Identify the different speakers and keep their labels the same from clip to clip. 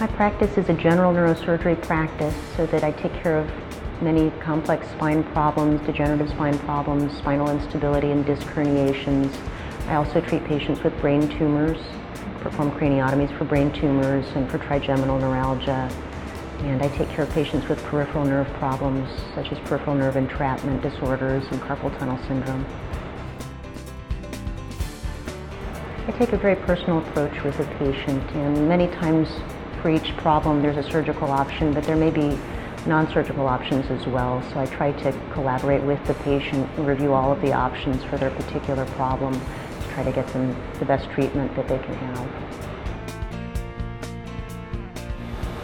Speaker 1: My practice is a general neurosurgery practice so that I take care of many complex spine problems, degenerative spine problems, spinal instability and disc herniations. I also treat patients with brain tumors, perform craniotomies for brain tumors and for trigeminal neuralgia. And I take care of patients with peripheral nerve problems such as peripheral nerve entrapment disorders and carpal tunnel syndrome. I take a very personal approach with the patient and many times for each problem there's a surgical option, but there may be non-surgical options as well. So I try to collaborate with the patient review all of the options for their particular problem to try to get them the best treatment that they can have.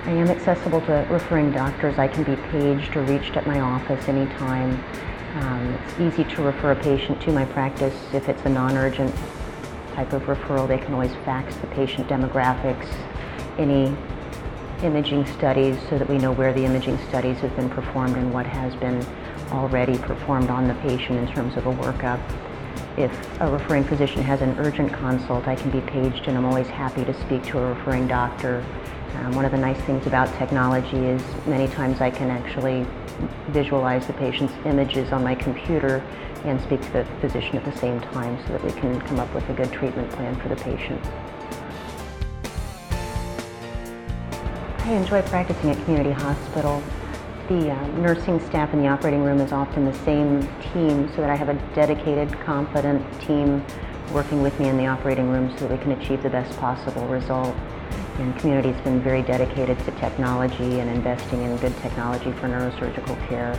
Speaker 1: I am accessible to referring doctors. I can be paged or reached at my office anytime. Um, it's easy to refer a patient to my practice if it's a non-urgent type of referral. They can always fax the patient demographics, any imaging studies so that we know where the imaging studies have been performed and what has been already performed on the patient in terms of a workup. If a referring physician has an urgent consult, I can be paged and I'm always happy to speak to a referring doctor. Um, one of the nice things about technology is many times I can actually visualize the patient's images on my computer and speak to the physician at the same time so that we can come up with a good treatment plan for the patient. I enjoy practicing at community hospital. The uh, nursing staff in the operating room is often the same team so that I have a dedicated, competent team working with me in the operating room so that we can achieve the best possible result. And community has been very dedicated to technology and investing in good technology for neurosurgical care.